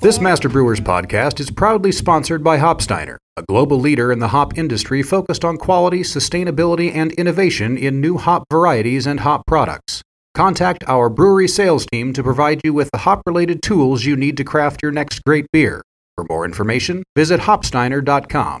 This Master Brewers podcast is proudly sponsored by Hopsteiner, a global leader in the hop industry focused on quality, sustainability, and innovation in new hop varieties and hop products. Contact our brewery sales team to provide you with the hop related tools you need to craft your next great beer. For more information, visit hopsteiner.com.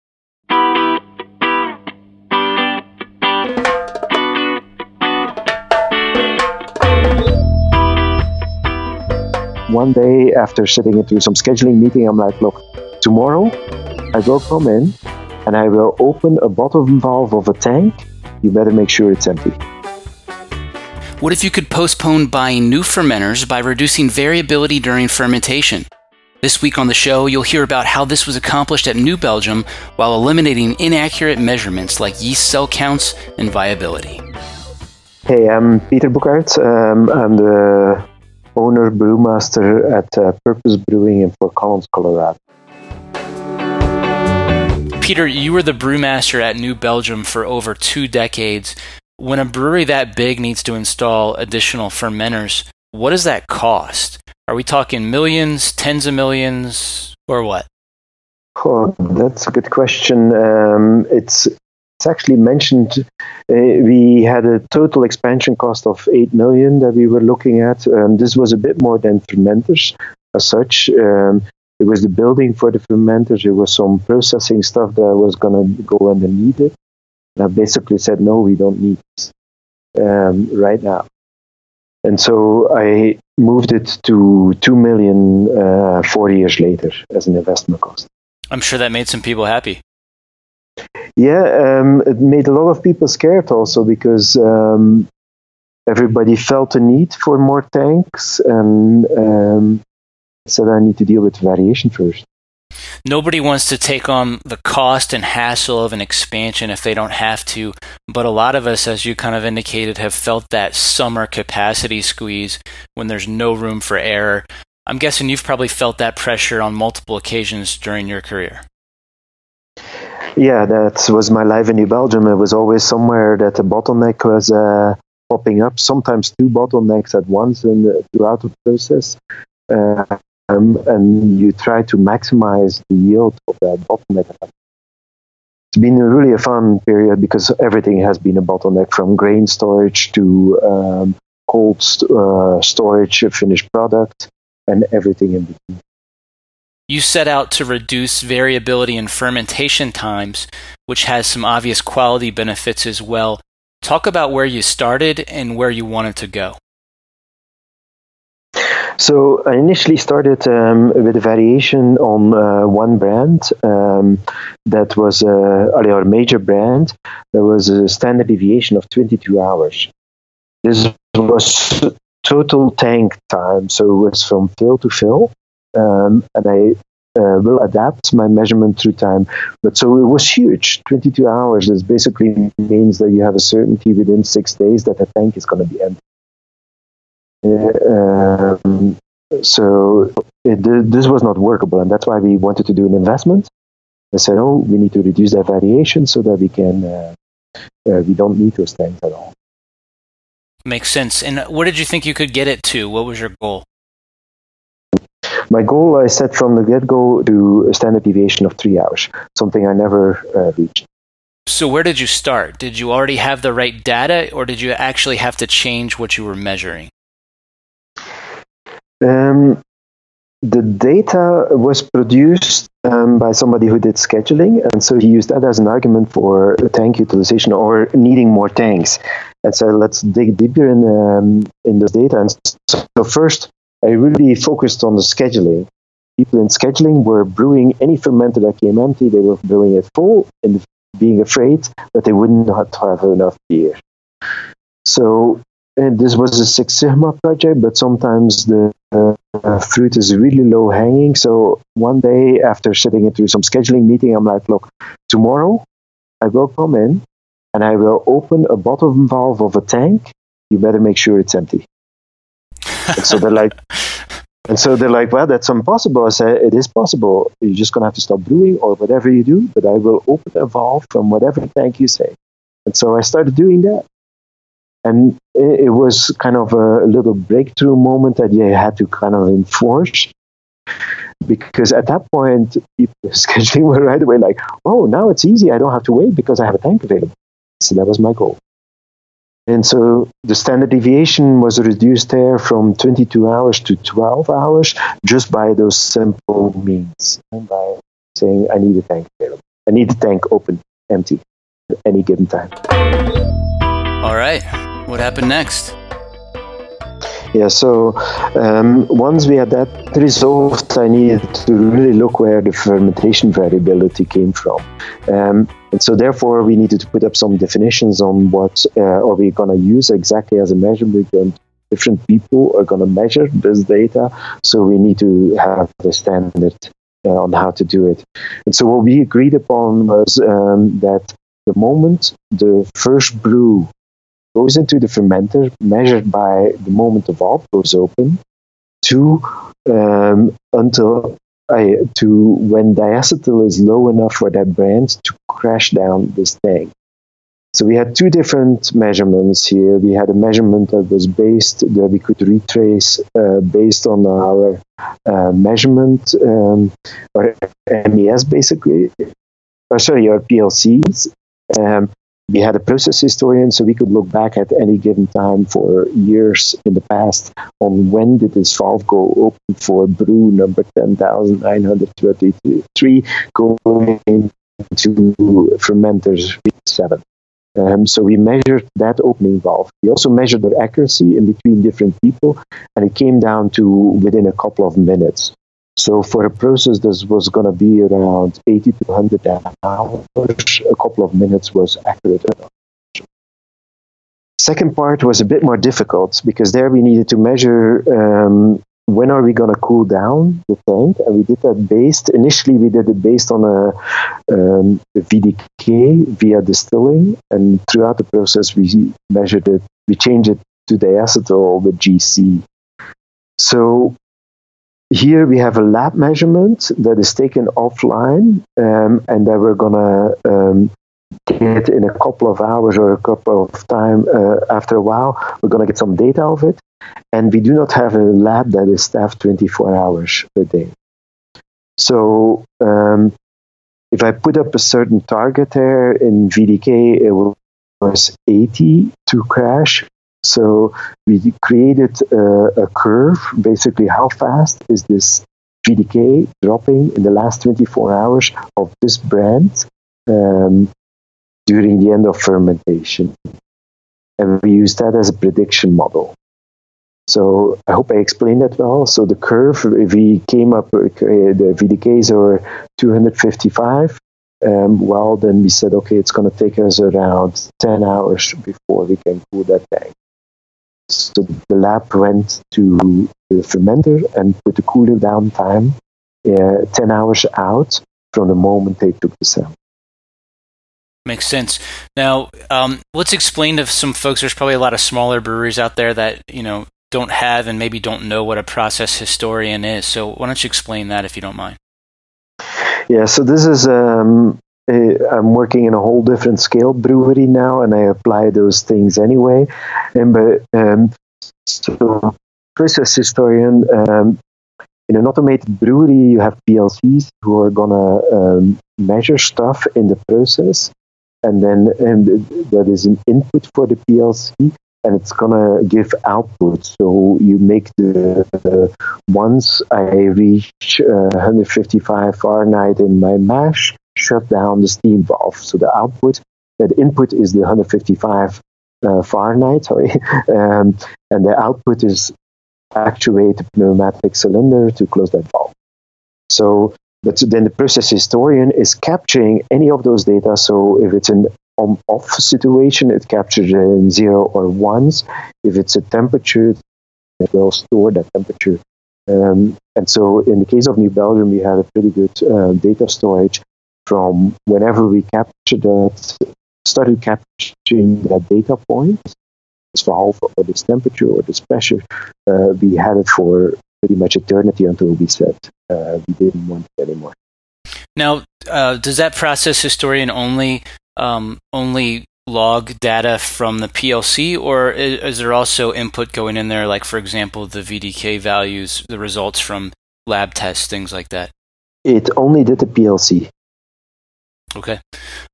One day after sitting into some scheduling meeting, I'm like, look, tomorrow I will come in and I will open a bottom valve of a tank. You better make sure it's empty. What if you could postpone buying new fermenters by reducing variability during fermentation? This week on the show, you'll hear about how this was accomplished at New Belgium while eliminating inaccurate measurements like yeast cell counts and viability. Hey, I'm Peter Bouckaert. Um, I'm the owner brewmaster at uh, Purpose Brewing in Fort Collins, Colorado. Peter, you were the brewmaster at New Belgium for over two decades. When a brewery that big needs to install additional fermenters, what does that cost? Are we talking millions, tens of millions, or what? Oh, that's a good question. Um, it's it's actually mentioned. Uh, we had a total expansion cost of eight million that we were looking at. Um, this was a bit more than fermenters as such. Um, it was the building for the fermenters. It was some processing stuff that was going to go underneath it. And I basically said, no, we don't need this um, right now. And so I moved it to two million uh, four years later as an investment cost. I'm sure that made some people happy. Yeah, um, it made a lot of people scared also because um, everybody felt a need for more tanks and um, said I need to deal with variation first. Nobody wants to take on the cost and hassle of an expansion if they don't have to, but a lot of us, as you kind of indicated, have felt that summer capacity squeeze when there's no room for error. I'm guessing you've probably felt that pressure on multiple occasions during your career. Yeah, that was my life in New Belgium. It was always somewhere that a bottleneck was uh, popping up, sometimes two bottlenecks at once in, throughout the process. Uh, um, and you try to maximize the yield of that bottleneck. It's been really a fun period because everything has been a bottleneck from grain storage to um, cold st- uh, storage, finished product, and everything in between. You set out to reduce variability in fermentation times, which has some obvious quality benefits as well. Talk about where you started and where you wanted to go. So I initially started um, with a variation on uh, one brand um, that was uh, our major brand. There was a standard deviation of 22 hours. This was total tank time, so it was from fill to fill, um, and I uh, will adapt my measurement through time. But so it was huge. 22 hours. This basically means that you have a certainty within six days that the tank is going to be empty. Um, so it, this was not workable, and that's why we wanted to do an investment. I said, "Oh, we need to reduce that variation so that we can uh, uh, we don't need those tanks at all." Makes sense. And what did you think you could get it to? What was your goal? My goal I set from the get go to a standard deviation of three hours, something I never uh, reached. So, where did you start? Did you already have the right data, or did you actually have to change what you were measuring? Um, the data was produced um, by somebody who did scheduling, and so he used that as an argument for tank utilization or needing more tanks. And so let's dig deeper in um, in the data. And so first, I really focused on the scheduling. People in scheduling were brewing any fermenter that came empty. They were brewing it full and being afraid that they wouldn't have enough beer. So and this was a Six Sigma project, but sometimes the uh, fruit is really low hanging. So one day after sitting into some scheduling meeting, I'm like, look, tomorrow I will come in and I will open a bottom valve of a tank. You better make sure it's empty. And so they're like, and so they're like, well, that's impossible. I said, it is possible. You're just going to have to stop brewing or whatever you do, but I will open a valve from whatever tank you say. And so I started doing that. And it, it was kind of a, little breakthrough moment that you had to kind of enforce because at that point, people scheduling were right away like, oh, now it's easy. I don't have to wait because I have a tank available. So that was my goal. And so the standard deviation was reduced there from 22 hours to 12 hours just by those simple means. And by saying, I need a tank available. I need the tank open, empty at any given time. All right. What happened next? Yeah, so um, once we had that resolved, I needed to really look where the fermentation variability came from. Um, and so, therefore, we needed to put up some definitions on what uh, are we going to use exactly as a measurement. Different people are going to measure this data, so we need to have a standard uh, on how to do it. And so, what we agreed upon was um, that the moment the first brew goes into the fermenter, measured by the moment the valve goes open, to um, until uh, to when diacetyl is low enough for that brand to crash down this tank. So we had two different measurements here. We had a measurement that was based that we could retrace uh, based on our uh, measurement um, or MES basically, or sorry, our PLCs. Um, we had a process historian, so we could look back at any given time for years in the past on when did this valve go open for brew number 10,933 going into fermenters 7. Um, so we measured that opening valve. We also measured the accuracy in between different people, and it came down to within a couple of minutes. So for a process that was going to be around 80 to 100 hours, a couple of minutes was accurate. Second part was a bit more difficult because there we needed to measure um, when are we going to cool down the tank, and we did that based. Initially, we did it based on a, um, a VDK via distilling, and throughout the process, we measured it. We changed it to diacetyl with GC. So here we have a lab measurement that is taken offline um, and that we're going to um, get in a couple of hours or a couple of time uh, after a while we're going to get some data of it. And we do not have a lab that is staffed 24 hours a day. So um, if i put up a certain target there in vdk it was 80 to crash so we created a, a curve, basically how fast is this VDK dropping in the last 24 hours of this brand um, during the end of fermentation. And we use that as a prediction model. So I hope I explained that well. So the curve, we came up, uh, the VDKs are 255, um, well, then we said, okay, it's going to take us around 10 hours before we can cool that tank. So the lab went to the fermenter and put the cooling down time uh, 10 hours out from the moment they took the sample. Makes sense. Now, um, let's explain to some folks. There's probably a lot of smaller breweries out there that you know don't have and maybe don't know what a process historian is. So, why don't you explain that if you don't mind? Yeah. So this is um, I'm working in a whole different scale brewery now, and I apply those things anyway. And but um, so, process historian. Um, in an automated brewery, you have PLCs who are gonna um, measure stuff in the process, and then and that is an input for the PLC. and it's gonna give output. So you make the uh, once I reach uh, 155 Fahrenheit in my mash, shut down the steam valve. So the output, uh, the input is the 155 uh, Fahrenheit, sorry, um, and the output is actuate the pneumatic cylinder to close that valve. So, but then the process historian is capturing any of those data. So if it's an on-off situation, it captures in zero or ones. If it's a temperature, it will store that temperature. Um, and so in the case of New Belgium, we had a pretty good uh, data storage from whenever we captured that, started capturing that data point, this valve or this temperature or this pressure, uh, we had it for pretty much eternity until we said uh, we didn't want it anymore. Now, uh, does that process historian only um, only log data from the PLC, or is, is, there also input going in there, like for example the VDK values, the results from lab tests, things like that? It only did the PLC. Okay.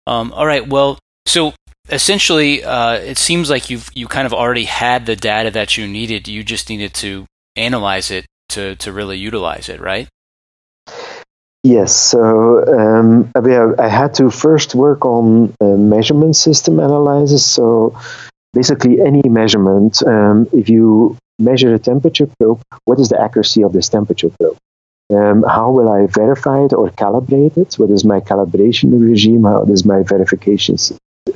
Um, all right. Well, so essentially, uh, it seems like you've you kind of already had the data that you needed. You just needed to analyze it to to really utilize it, right? Yes, so um, I had to first work on measurement system analysis. So basically, any measurement, um, if you measure a temperature probe, what is the accuracy of this temperature probe? Um, how will I verify it or calibrate it? What is my calibration regime? How is my verification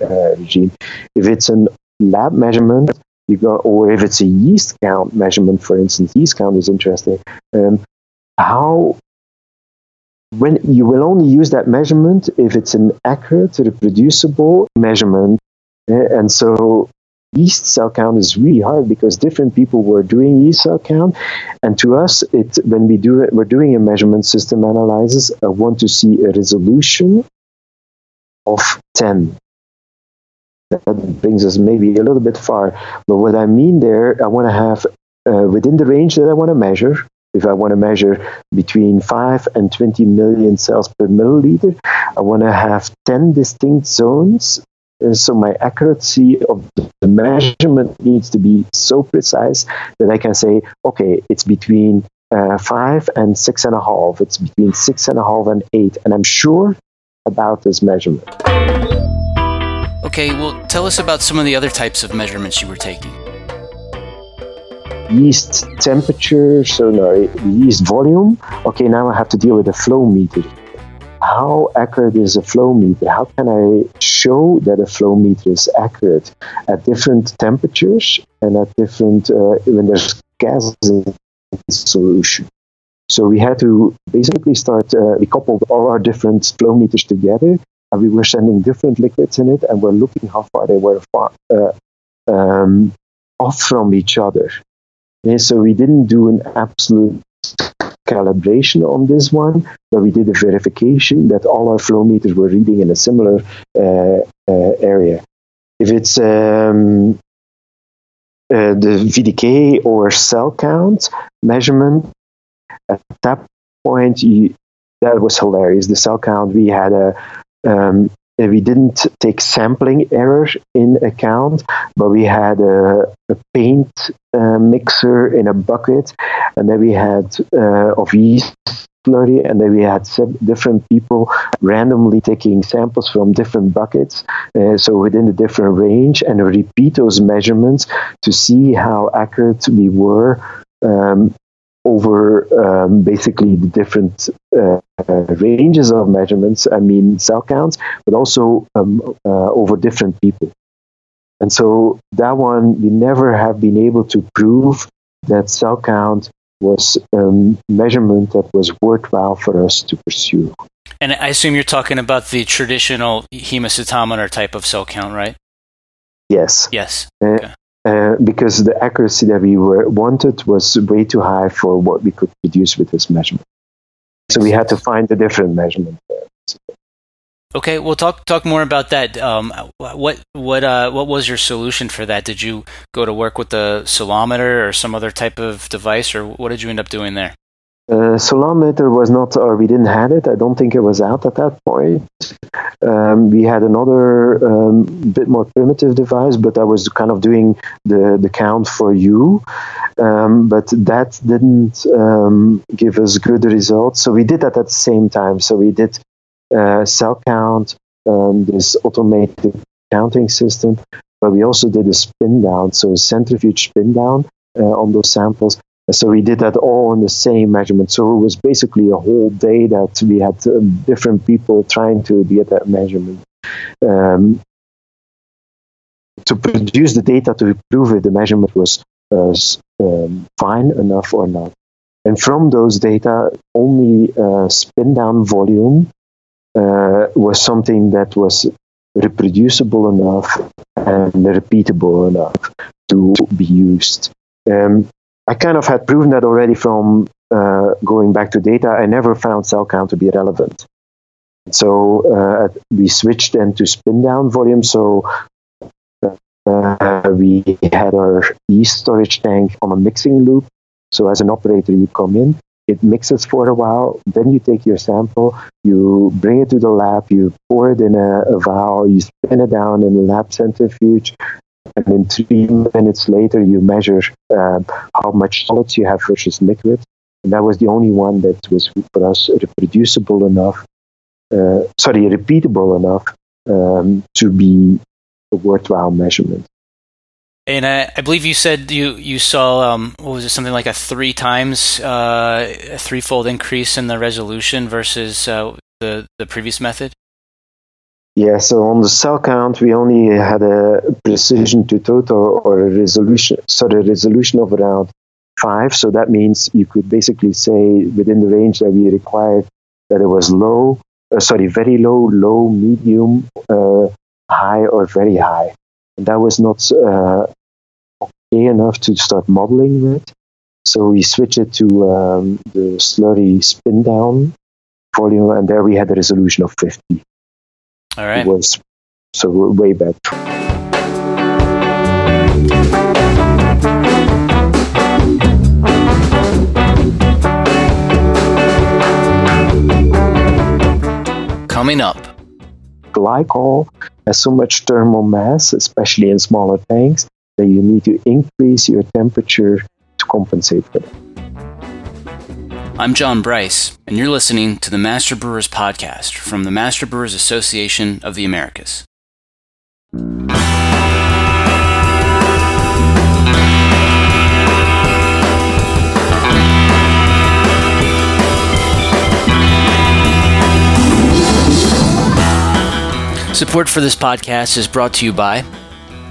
uh, regime? If it's a lab measurement, you go, or if it's a yeast count measurement, for instance, yeast count is interesting. Um, how when you will only use that measurement if it's an accurate, reproducible measurement. Eh, and so yeast cell count is really hard because different people were doing yeast cell count. And to us, it when we do it, we're doing a measurement system analysis. I want to see a resolution of 10. That brings us maybe a little bit far. But what I mean there, I want to have uh, within the range that I want to measure, if I want to measure between 5 and 20 million cells per milliliter, I want to have 10 distinct zones. And so my accuracy of the measurement needs to be so precise that I can say, okay, it's between uh, 5 and 6.5. It's between 6.5 and 8. And I'm sure about this measurement. Okay, well, tell us about some of the other types of measurements you were taking yeast temperature, so no, yeast volume. Okay, now I have to deal with the flow meter. How accurate is a flow meter? How can I show that a flow meter is accurate at different temperatures and at different uh, when there's gas in solution? So we had to basically start. Uh, we coupled all our different flow meters together, and we were sending different liquids in it, and we're looking how far they were far, uh, um, off from each other. Yeah, so we didn't do an absolute calibration on this one, but we did a verification that all our flow meters were reading in a similar uh, uh, area. If it's um, uh, the VDK or cell count measurement, at that point, you, that was hilarious. The cell count, we had a um, we didn't take sampling error in account, but we had a, a paint uh, mixer in a bucket, and then we had uh, of yeast slurry, and then we had different people randomly taking samples from different buckets, uh, so within a different range, and repeat those measurements to see how accurate we were um, over um, basically the different uh, ranges of measurements, I mean cell counts, but also um, uh, over different people. And so that one, we never have been able to prove that cell count was a um, measurement that was worthwhile for us to pursue. And I assume you're talking about the traditional hemocytometer type of cell count, right? Yes. Yes. Uh, okay. Uh, because the accuracy that we were, wanted was way too high for what we could produce with this measurement. So we had to find a different measurement. Okay, well, talk talk more about that. Um, what what uh, what was your solution for that? Did you go to work with the Cellometer or some other type of device, or what did you end up doing there? Uh, Cellometer was not, or we didn't have it. I don't think it was out at that point. Um, we had another um, bit more primitive device, but I was kind of doing the, the count for you. Um, but that didn't um, give us good results. So we did that at the same time. So we did uh, cell count, um, this automated counting system, but we also did a spin down, so a centrifuge spin down uh, on those samples. So we did that all in the same measurement. So it was basically a whole day that we had uh, different people trying to get that measurement. Um, to produce the data to prove if the measurement was uh, um, fine enough or not. And from those data, only uh, spin down volume uh, was something that was reproducible enough and repeatable enough to be used. Um, I kind of had proven that already from uh, going back to data. I never found cell count to be relevant. So uh, we switched then to spin down volume. So uh, we had our yeast storage tank on a mixing loop. So as an operator, you come in, it mixes for a while, then you take your sample, you bring it to the lab, you pour it in a, a vial, you spin it down in a lab centrifuge, and then three minutes later you measure um, how much solids you have versus liquid. And that was the only one that was for us reproducible enough, uh, sorry, repeatable enough um, to be a worthwhile measurement. And I, I, believe you said you you saw um, what was it something like a three times uh, a threefold increase in the resolution versus uh, the the previous method. Yeah, so on the cell count, we only had a precision to total or a resolution, sorry, a resolution of around five. So that means you could basically say within the range that we required that it was low, uh, sorry, very low, low, medium, uh, high, or very high. And that was not uh, okay enough to start modeling with. So we switched it to um, the slurry spin down volume, and there we had a resolution of 50. All right. It was so way back. Coming up. Glycol has so much thermal mass, especially in smaller tanks, that you need to increase your temperature to compensate for that. I'm John Bryce, and you're listening to the Master Brewers Podcast from the Master Brewers Association of the Americas. Support for this podcast is brought to you by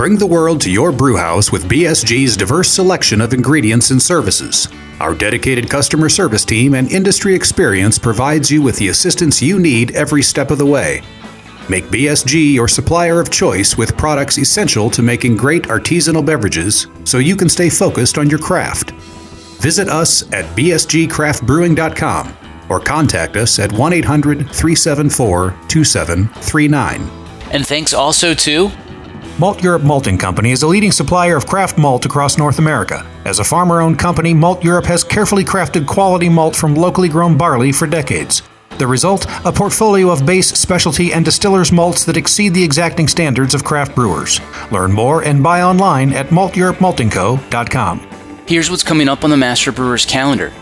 Bring the world to your brewhouse with BSG's diverse selection of ingredients and services. Our dedicated customer service team and industry experience provides you with the assistance you need every step of the way. Make BSG your supplier of choice with products essential to making great artisanal beverages so you can stay focused on your craft. Visit us at bsgcraftbrewing.com or contact us at 1 800 374 2739. And thanks also to Malteurop Malting Company is a leading supplier of craft malt across North America. As a farmer owned company, Malteurop has carefully crafted quality malt from locally grown barley for decades. The result? A portfolio of base, specialty, and distillers' malts that exceed the exacting standards of craft brewers. Learn more and buy online at malteuropemaltingco.com. Here's what's coming up on the Master Brewers calendar.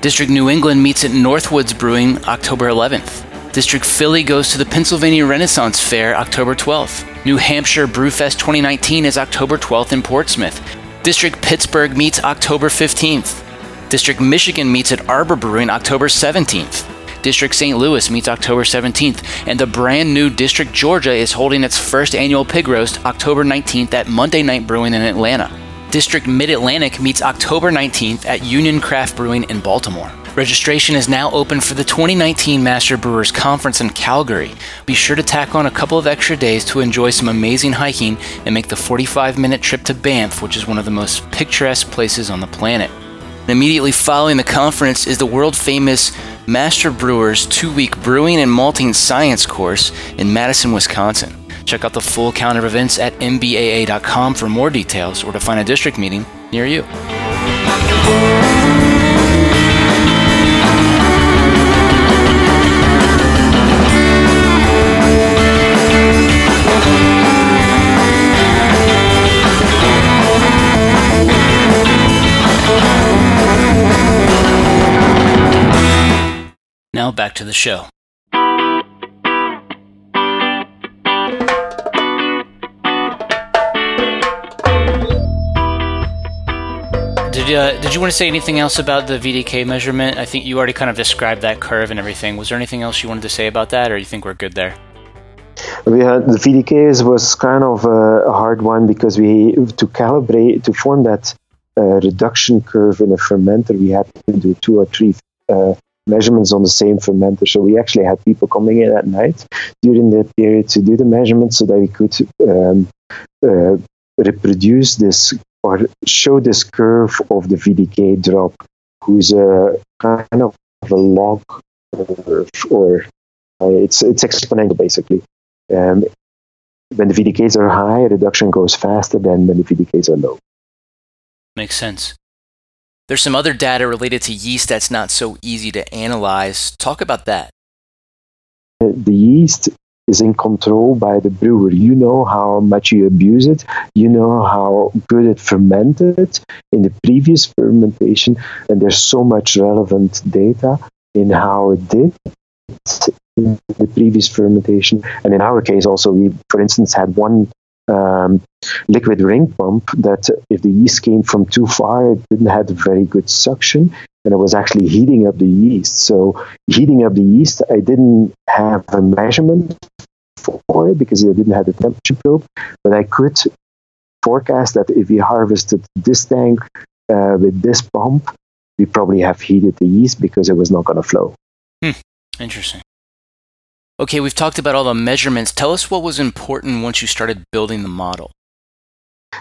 District New England meets at Northwoods Brewing October 11th. District Philly goes to the Pennsylvania Renaissance Fair October 12th. New Hampshire Brewfest 2019 is October 12th in Portsmouth. District Pittsburgh meets October 15th. District Michigan meets at Arbor Brewing October 17th. District St. Louis meets October 17th, and the brand new District Georgia is holding its first annual pig roast October 19th at Monday Night Brewing in Atlanta. District Mid Atlantic meets October 19th at Union Craft Brewing in Baltimore. Registration is now open for the 2019 Master Brewers Conference in Calgary. Be sure to tack on a couple of extra days to enjoy some amazing hiking and make the 45 minute trip to Banff, which is one of the most picturesque places on the planet. And immediately following the conference is the world famous Master Brewers two week brewing and malting science course in Madison, Wisconsin. Check out the full calendar of events at mbaa.com for more details or to find a district meeting near you. Now back to the show. Did, uh, did you want to say anything else about the VDK measurement? I think you already kind of described that curve and everything. Was there anything else you wanted to say about that, or you think we're good there? We had the VDKs was kind of a, hard one because we to calibrate to form that uh, reduction curve in a fermenter, we had to do two or three uh, measurements on the same fermenter. So we actually had people coming in at night during that period to do the measurements so that we could um, uh, reproduce this or show this curve of the VDK drop, who's a kind of a log curve, or uh, it's it's exponential basically. Um, when the VDKs are high, reduction goes faster than when the VDKs are low. Makes sense. There's some other data related to yeast that's not so easy to analyze. Talk about that. The yeast is in control by the brewer. You know how much you abuse it. You know how good it fermented in the previous fermentation, and there's so much relevant data in how it did in the previous fermentation. And in our case, also, we, for instance, had one um, liquid ring pump that if the yeast came from too far, it didn't have very good suction and it was actually heating up the yeast. So heating up the yeast, I didn't have a measurement for it because I didn't have the temperature probe, but I could forecast that if we harvested this tank uh, with this pump, we probably have heated the yeast because it was not going to flow. Hmm. Interesting. Okay, we've talked about all the measurements. Tell us what was important once you started building the model.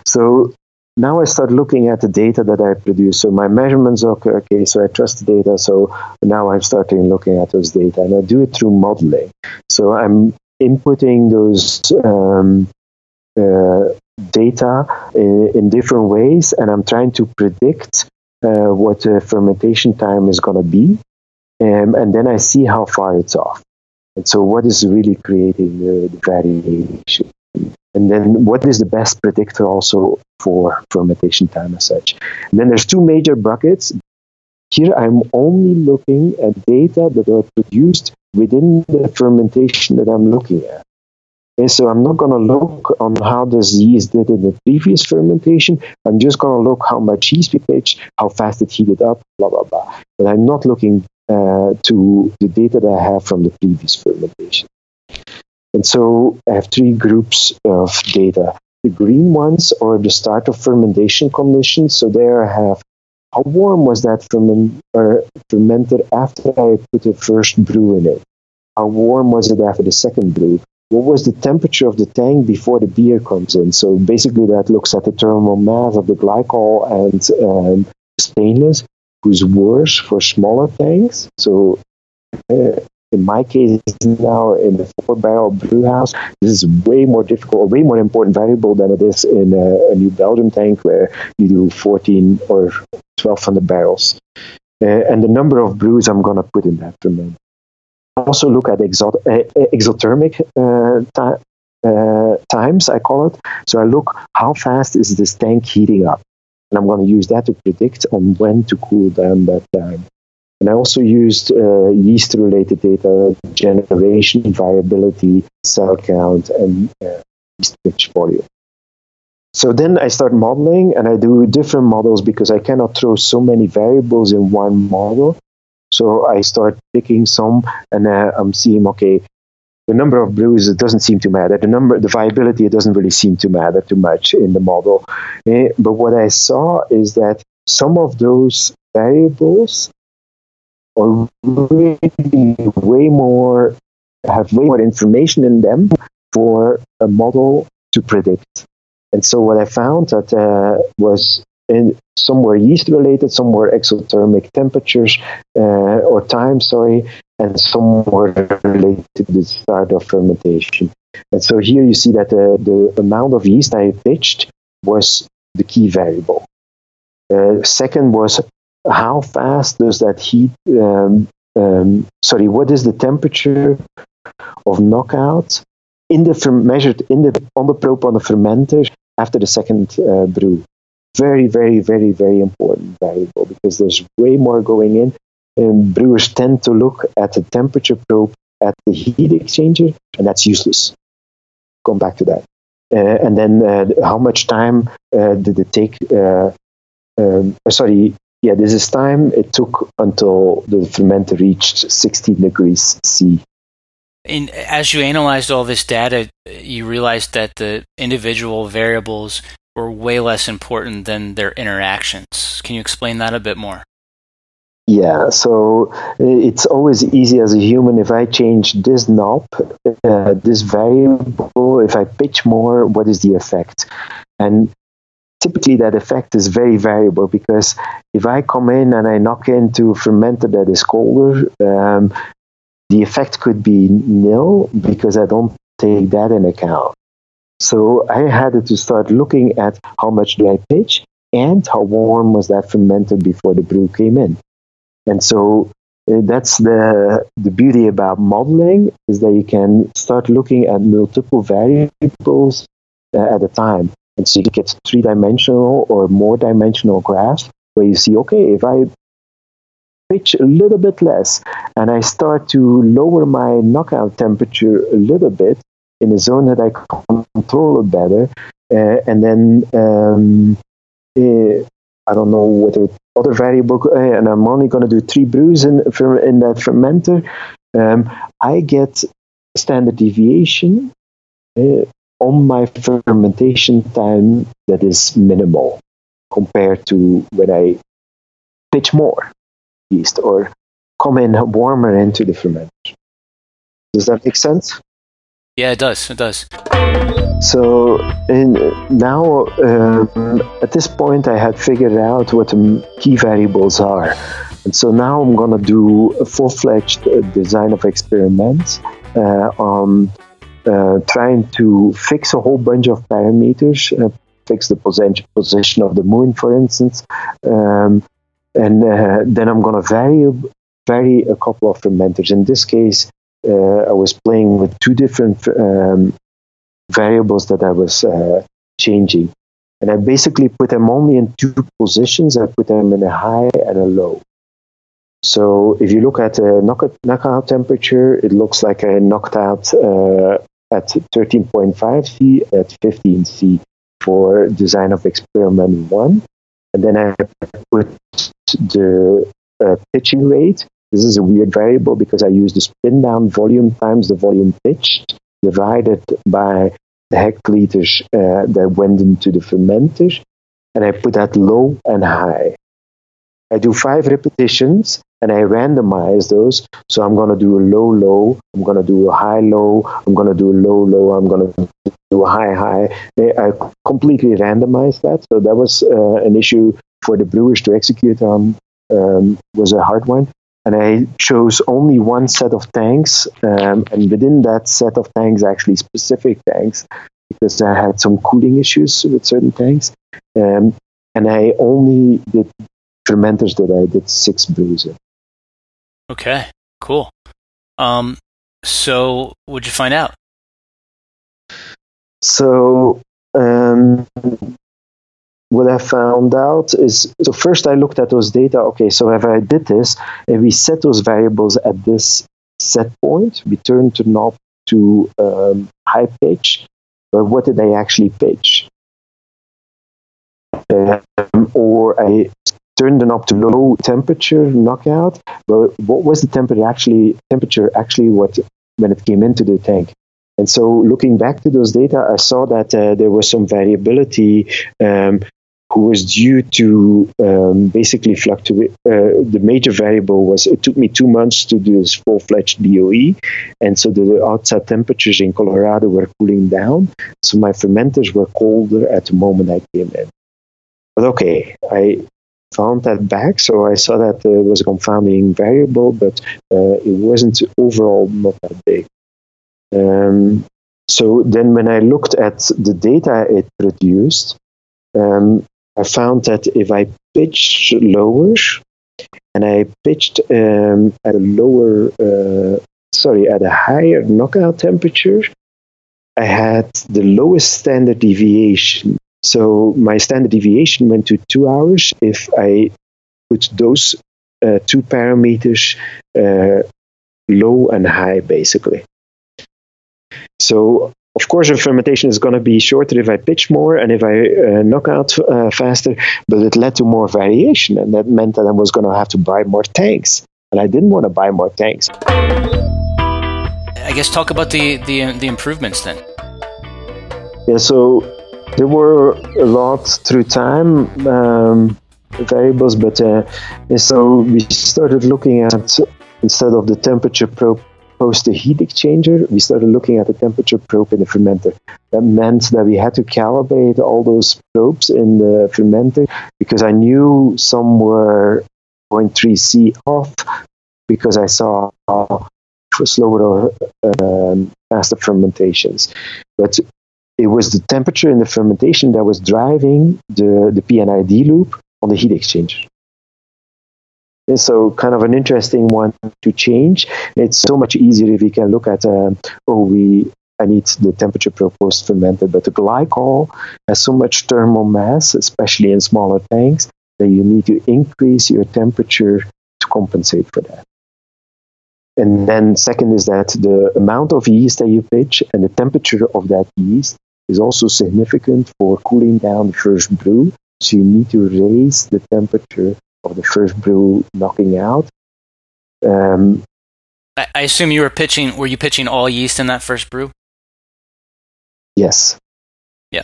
So now I start looking at the data that I produce. So my measurements, okay, okay, so I trust the data. So now I'm starting looking at those data and I do it through modeling. So I'm inputting those um, uh, data in, in, different ways and I'm trying to predict uh, what the fermentation time is going to be. Um, and then I see how far it's off. And so, what is really creating the, variation? And then, what is the best predictor also for fermentation time as such? And then there's two major buckets. Here, I'm only looking at data that are produced within the fermentation that I'm looking at. And so I'm not going to look on how the yeast did in the previous fermentation. I'm just going to look how much yeast we pitched, how fast it heated up, blah, blah, blah. But I'm not looking uh, to the data that I have from the previous fermentation. And so I have three groups of data. The green ones are the start of fermentation conditions. So there I have how warm was that ferment, fermenter after I put the first brew in it? How warm was it after the second brew? What was the temperature of the tank before the beer comes in? So basically, that looks at the thermal mass of the glycol and um, stainless who's worse for smaller tanks. So uh, in my case now in the four barrel brew house, this is way more difficult, or way more important variable than it is in a, a New Belgium tank where you do 14 or 1200 barrels. Uh, and the number of brews I'm going to put in that ferment. Also look at exot- uh, exothermic uh, uh, times, I call it. So I look how fast is this tank heating up and I'm going to use that to predict on when to cool down that time. And I also used uh, yeast related data, generation, viability, cell count, and uh, yeast pitch volume. So then I start modeling and I do different models because I cannot throw so many variables in one model. So I start picking some and uh, I'm seeing, okay, the number of brews it doesn't seem to matter. The number, the viability, it doesn't really seem to matter too much in the model. Eh, but what I saw is that some of those variables are really way more have way more information in them for a model to predict. And so what I found that uh, was in some were yeast related, some were exothermic temperatures uh, or time, sorry, and some were related to the start of fermentation. And so here you see that the, the amount of yeast I pitched was the key variable. Uh, second was how fast does that heat, um, um, sorry, what is the temperature of knockout in the measured in the on the probe on the fermenter after the second uh, brew. Very, very, very, very important variable because there's way more going in. And brewers tend to look at the temperature probe at the heat exchanger, and that's useless. Come back to that. Uh, and then uh, how much time uh, did it take? Uh, um, uh, sorry, yeah, this is time it took until the fermenter reached 16 degrees C. And as you analyzed all this data, you realized that the individual variables were way less important than their interactions. Can you explain that a bit more? Yeah, so it's always easy as a human if I change this knob, uh, this variable, if I pitch more, what is the effect? And typically that effect is very variable because if I come in and I knock into a fermenter that is colder, um, the effect could be nil because I don't take that in account. So I had to start looking at how much do I pitch and how warm was that fermenter before the brew came in. And so uh, that's the the beauty about modeling is that you can start looking at multiple variables uh, at a time. And so you get three dimensional or more dimensional graphs where you see, okay, if I pitch a little bit less and I start to lower my knockout temperature a little bit in a zone that I control better, uh, and then um, uh, I don't know whether other variable, uh, and I'm only going to do three brews in, in that fermenter, um, I get standard deviation uh, on my fermentation time that is minimal compared to when I pitch more yeast or come in warmer into the fermenter. Does that make sense? Yeah, it does. It does. So in, now, um, at this point, I had figured out what the key variables are. And so now I'm going to do a full fledged uh, design of experiments uh, on uh, trying to fix a whole bunch of parameters, uh, fix the position of the moon, for instance, um, and uh, then I'm going to vary vary a couple of fermenters. In this case, I was playing with two different um, variables that I was uh, changing, and I basically put them only in two positions. I put them in a high and a low. So if you look at the knockout, knockout temperature, it looks like I knocked out uh, at 13.5 C at 15 C for design of experiment one. And then I put the uh, pitching rate. This is a weird variable because I use the spin down volume times the volume pitched divided by the hectoliters uh, that went into the fermenter. And I put that low and high. I do five repetitions and I randomize those. So I'm going to do a low, low. I'm going to do a high, low. I'm going to do a low, low. I'm going to do a high, high. I completely randomized that. So that was uh, an issue for the brewers to execute on um, was a hard one. And I chose only one set of tanks, um, and within that set of tanks, actually specific tanks, because I had some cooling issues with certain tanks. Um, and I only did fermenters that I did six brews in. Okay, cool. Um, so, what'd you find out? So, um, what I found out is so first I looked at those data. Okay, so if I did this and we set those variables at this set point, we turn to knob to um, high pitch, but what did I actually pitch? Um, or I turned the knob to low temperature knockout, but what was the temperature actually? Temperature actually what when it came into the tank? And so, looking back to those data, I saw that uh, there was some variability um, who was due to um, basically fluctuate. Uh, the major variable was it took me two months to do this full fledged DOE, and so the outside temperatures in Colorado were cooling down. So my fermenters were colder at the moment I came in. But okay, I found that back, so I saw that there was a confounding variable, but uh, it wasn't overall not that big. Um, so then when I looked at the data it produced, um, I found that if I pitched lower and I pitched um, at a lower, uh, sorry, at a higher knockout temperature, I had the lowest standard deviation. So my standard deviation went to two hours if I put those uh, two parameters uh, low and high, basically. So of course, the fermentation is going to be shorter if I pitch more and if I uh, knock out uh, faster, but it led to more variation, and that meant that I was going to have to buy more tanks, and I didn't want to buy more tanks. I guess talk about the the, the improvements then. Yeah, so there were a lot through time um, variables, but uh, so we started looking at instead of the temperature probe post the heat exchanger, we started looking at the temperature probe in the fermenter. That meant that we had to calibrate all those probes in the fermenter because I knew some were 0.3 C off because I saw slower or um, faster fermentations. But it was the temperature in the fermentation that was driving the, the PNID loop on the heat exchanger. And so kind of an interesting one to change. It's so much easier if we can look at, uh, oh, we I need the temperature proposed fermented, but the glycol has so much thermal mass, especially in smaller tanks, that you need to increase your temperature to compensate for that. And then second is that the amount of yeast that you pitch and the temperature of that yeast is also significant for cooling down the first brew. So you need to raise the temperature of the first brew knocking out. Um, I, I assume you were pitching. Were you pitching all yeast in that first brew? Yes. Yeah.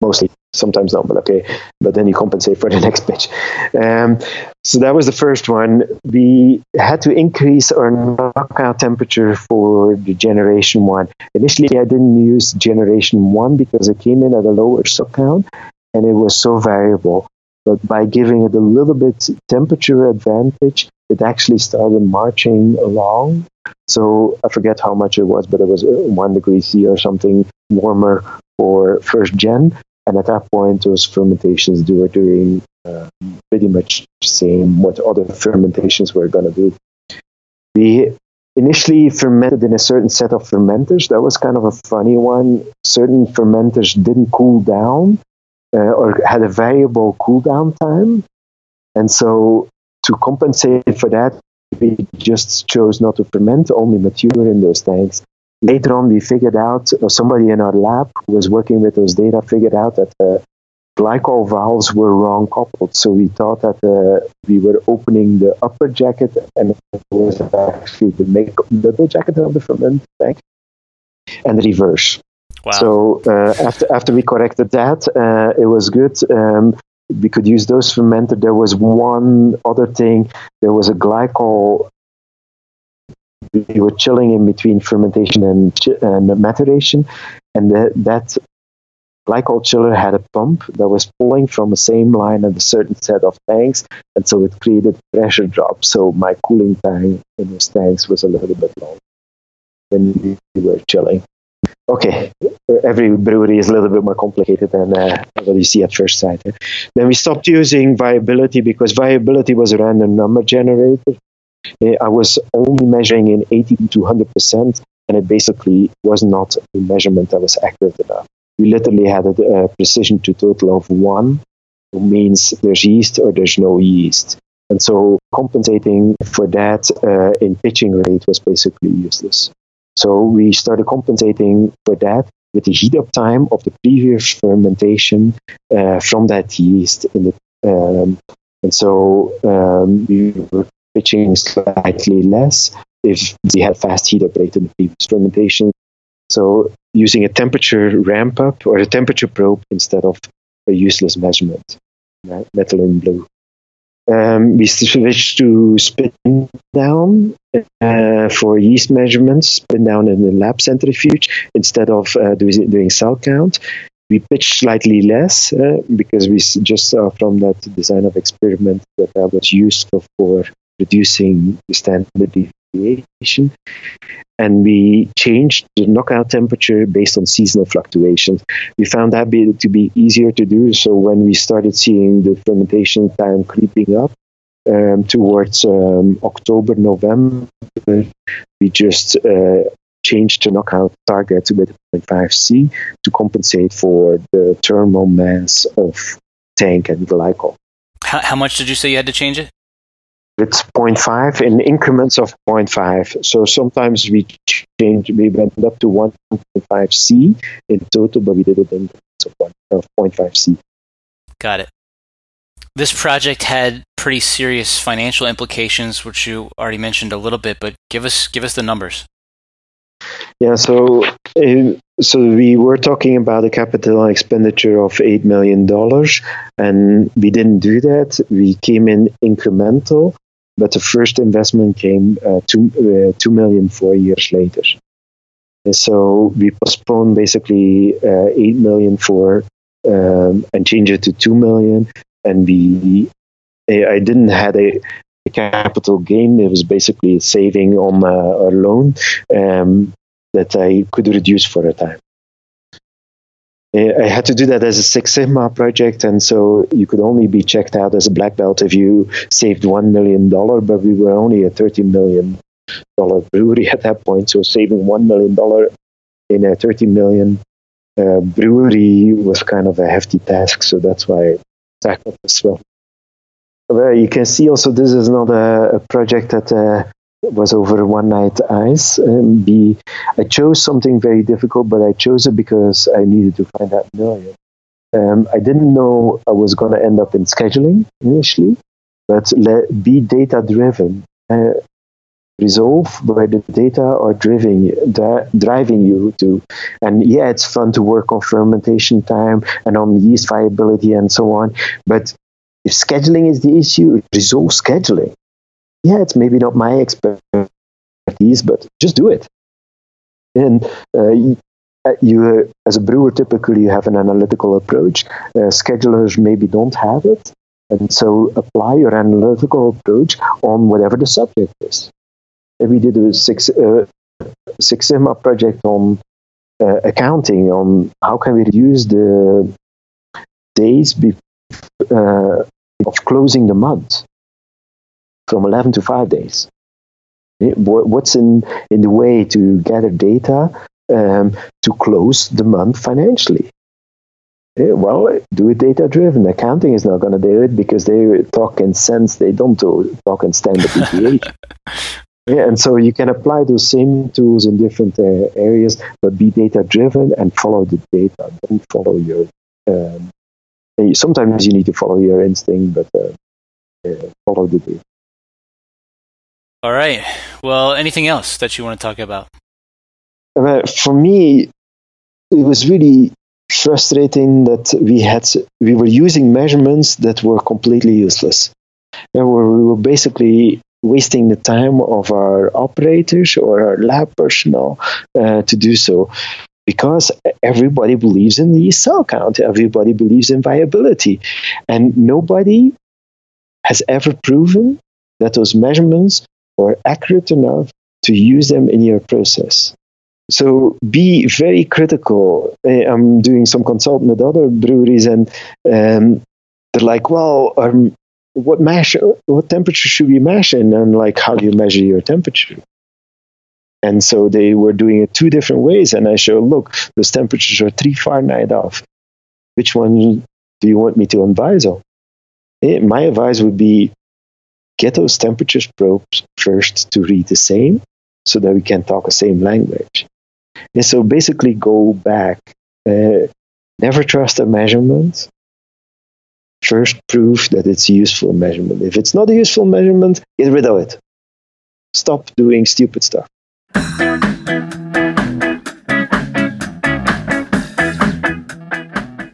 Mostly. Sometimes not, but okay. But then you compensate for the next pitch. Um, so that was the first one. We had to increase our knockout temperature for the generation one. Initially, I didn't use generation one because it came in at a lower suck count and it was so variable. But by giving it a little bit temperature advantage, it actually started marching along. So I forget how much it was, but it was uh, one degree C or something warmer for first gen. And at that point, those fermentations they were doing uh, pretty much the same what other fermentations were going to do. We initially fermented in a certain set of fermenters. That was kind of a funny one. Certain fermenters didn't cool down uh, or had a variable cooldown time. And so to compensate for that, we just chose not to ferment, only mature in those tanks. Later on, we figured out, or somebody in our lab who was working with those data figured out that the glycol valves were wrong coupled. So we thought that uh, we were opening the upper jacket and it was actually the middle jacket of the ferment tank and the reverse. Wow. So uh, after after we corrected that, uh, it was good. Um, we could use those fermented. There was one other thing. There was a glycol. We were chilling in between fermentation and, and maturation, and the, that glycol chiller had a pump that was pulling from the same line at a certain set of tanks, and so it created pressure drop. So my cooling time in those tanks was a little bit longer when we were chilling okay, every brewery is a little bit more complicated than uh, what you see at first sight. Then we stopped using viability because viability was a random number generator. Uh, I was only measuring in 80 to 100%, and it basically was not a measurement that was accurate enough. We literally had a, a precision to total of one, which means there's yeast or there's no yeast. And so compensating for that uh, in pitching rate was basically useless. So we started compensating for that with the heat up time of the previous fermentation uh, from that yeast. In the, um, and so um, we were pitching slightly less if they had fast heat up rate in the previous fermentation. So using a temperature ramp up or a temperature probe instead of a useless measurement. Methylene blue. Um, we switched to spin down uh, for yeast measurements, spin down in the lab centrifuge instead of uh, doing, doing cell count. We pitched slightly less uh, because we just saw from that design of experiment that that was useful for reducing the standard And we changed the knockout temperature based on seasonal fluctuations. We found that be, to be easier to do. So when we started seeing the fermentation time creeping up um, towards um, October, November, we just uh, changed the knockout target to 0.5 C to compensate for the thermal mass of tank and glycol. How, how much did you say you had to change it? It's 0.5 in increments of 0.5. So sometimes we change, we went up to 1.5 C in total, but we did it in increments of 0.5 C. Got it. This project had pretty serious financial implications, which you already mentioned a little bit, but give us give us the numbers. Yeah, so uh, so we were talking about a capital expenditure of eight million dollars, and we didn't do that. We came in incremental, but the first investment came uh, two uh, two million four years later. And so we postponed basically uh, eight million for um, and change it to two million, and we I didn't had a, a capital gain. It was basically a saving on uh, a loan um, that I could reduce for a time. I had to do that as a Six Sigma project, and so you could only be checked out as a black belt if you saved one million dollar. But we were only a thirty million dollar brewery at that point, so saving one million dollar in a thirty million uh, brewery was kind of a hefty task. So that's why I tackled as well. Well, you can see also this is not a, a project that uh, was over one night ice. And B, I chose something very difficult, but I chose it because I needed to find that million. Um, I didn't know I was going to end up in scheduling initially, but let, be data driven. Uh, resolve where the data are driving driving you to. And yeah, it's fun to work on fermentation time and on yeast viability and so on. But if scheduling is the issue, resolve scheduling yeah, it's maybe not my expertise, but just do it. And uh, you, uh, you uh, as a brewer, typically you have an analytical approach. Uh, schedulers maybe don't have it. And so apply your analytical approach on whatever the subject is. And we did a Six, uh, Six Sigma project on uh, accounting, on how can we reduce the days be, of closing the month from 11 to 5 days. What's in, in the way to gather data um, to close the month financially? Well, do it data driven. Accounting is not going to do it because they talk in cents, they don't talk in standard deviation. Yeah, and so you can apply those same tools in different uh, areas, but be data driven and follow the data. Don't follow your. Um, sometimes you need to follow your instinct, but uh, uh, follow the data. All right. Well, anything else that you want to talk about? for me, it was really frustrating that we had we were using measurements that were completely useless. And we were basically wasting the time of our operators or our lab personnel uh, to do so because everybody believes in the cell count, everybody believes in viability, and nobody has ever proven that those measurements or accurate enough to use them in your process. So be very critical. Eh, I'm doing some consulting with other breweries, and um, they're like, "Well, um, what mash? What temperature should we mash in?" And like, how do you measure your temperature? And so they were doing it two different ways, and I show, look, those temperatures are three Fahrenheit off. Which one do you want me to advise on? Eh, my advice would be get those temperatures probes first to read the same so that we can talk the same language. And so basically go back. Uh, never trust a measurement. First prove that it's a useful measurement. If it's not a useful measurement, get rid of it. Stop doing stupid stuff.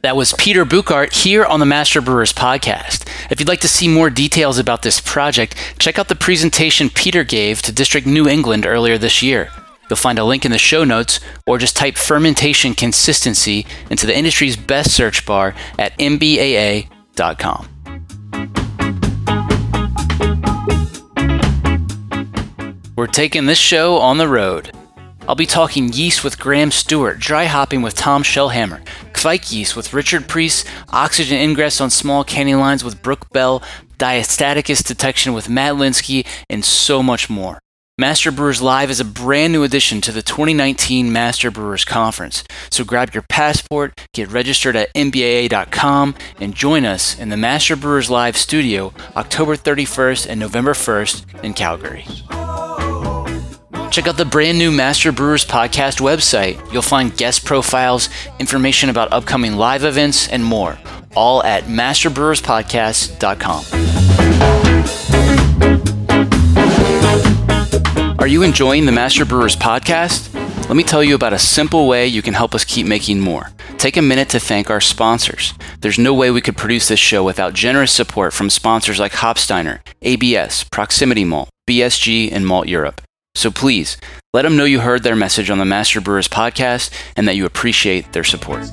That was Peter Bouckaert here on the Master Brewers podcast. If you'd like to see more details about this project, check out the presentation Peter gave to District New England earlier this year. You'll find a link in the show notes, or just type fermentation consistency into the industry's best search bar at mbaa.com. We're taking this show on the road. I'll be talking yeast with Graham Stewart, dry hopping with Tom Shellhammer, Kveik yeast with Richard Priest, oxygen ingress on small canning lines with Brooke Bell, diastaticus detection with Matt Linsky, and so much more. Master Brewers Live is a brand new addition to the 2019 Master Brewers Conference. So grab your passport, get registered at mbaa.com, and join us in the Master Brewers Live studio October 31st and November 1st in Calgary. Check out the brand new Master Brewers Podcast website. You'll find guest profiles, information about upcoming live events, and more, all at masterbrewerspodcast.com. Are you enjoying the Master Brewers Podcast? Let me tell you about a simple way you can help us keep making more. Take a minute to thank our sponsors. There's no way we could produce this show without generous support from sponsors like Hopsteiner, ABS, Proximity Malt, BSG, and Malteurop. So please, let them know you heard their message on the Master Brewers podcast and that you appreciate their support.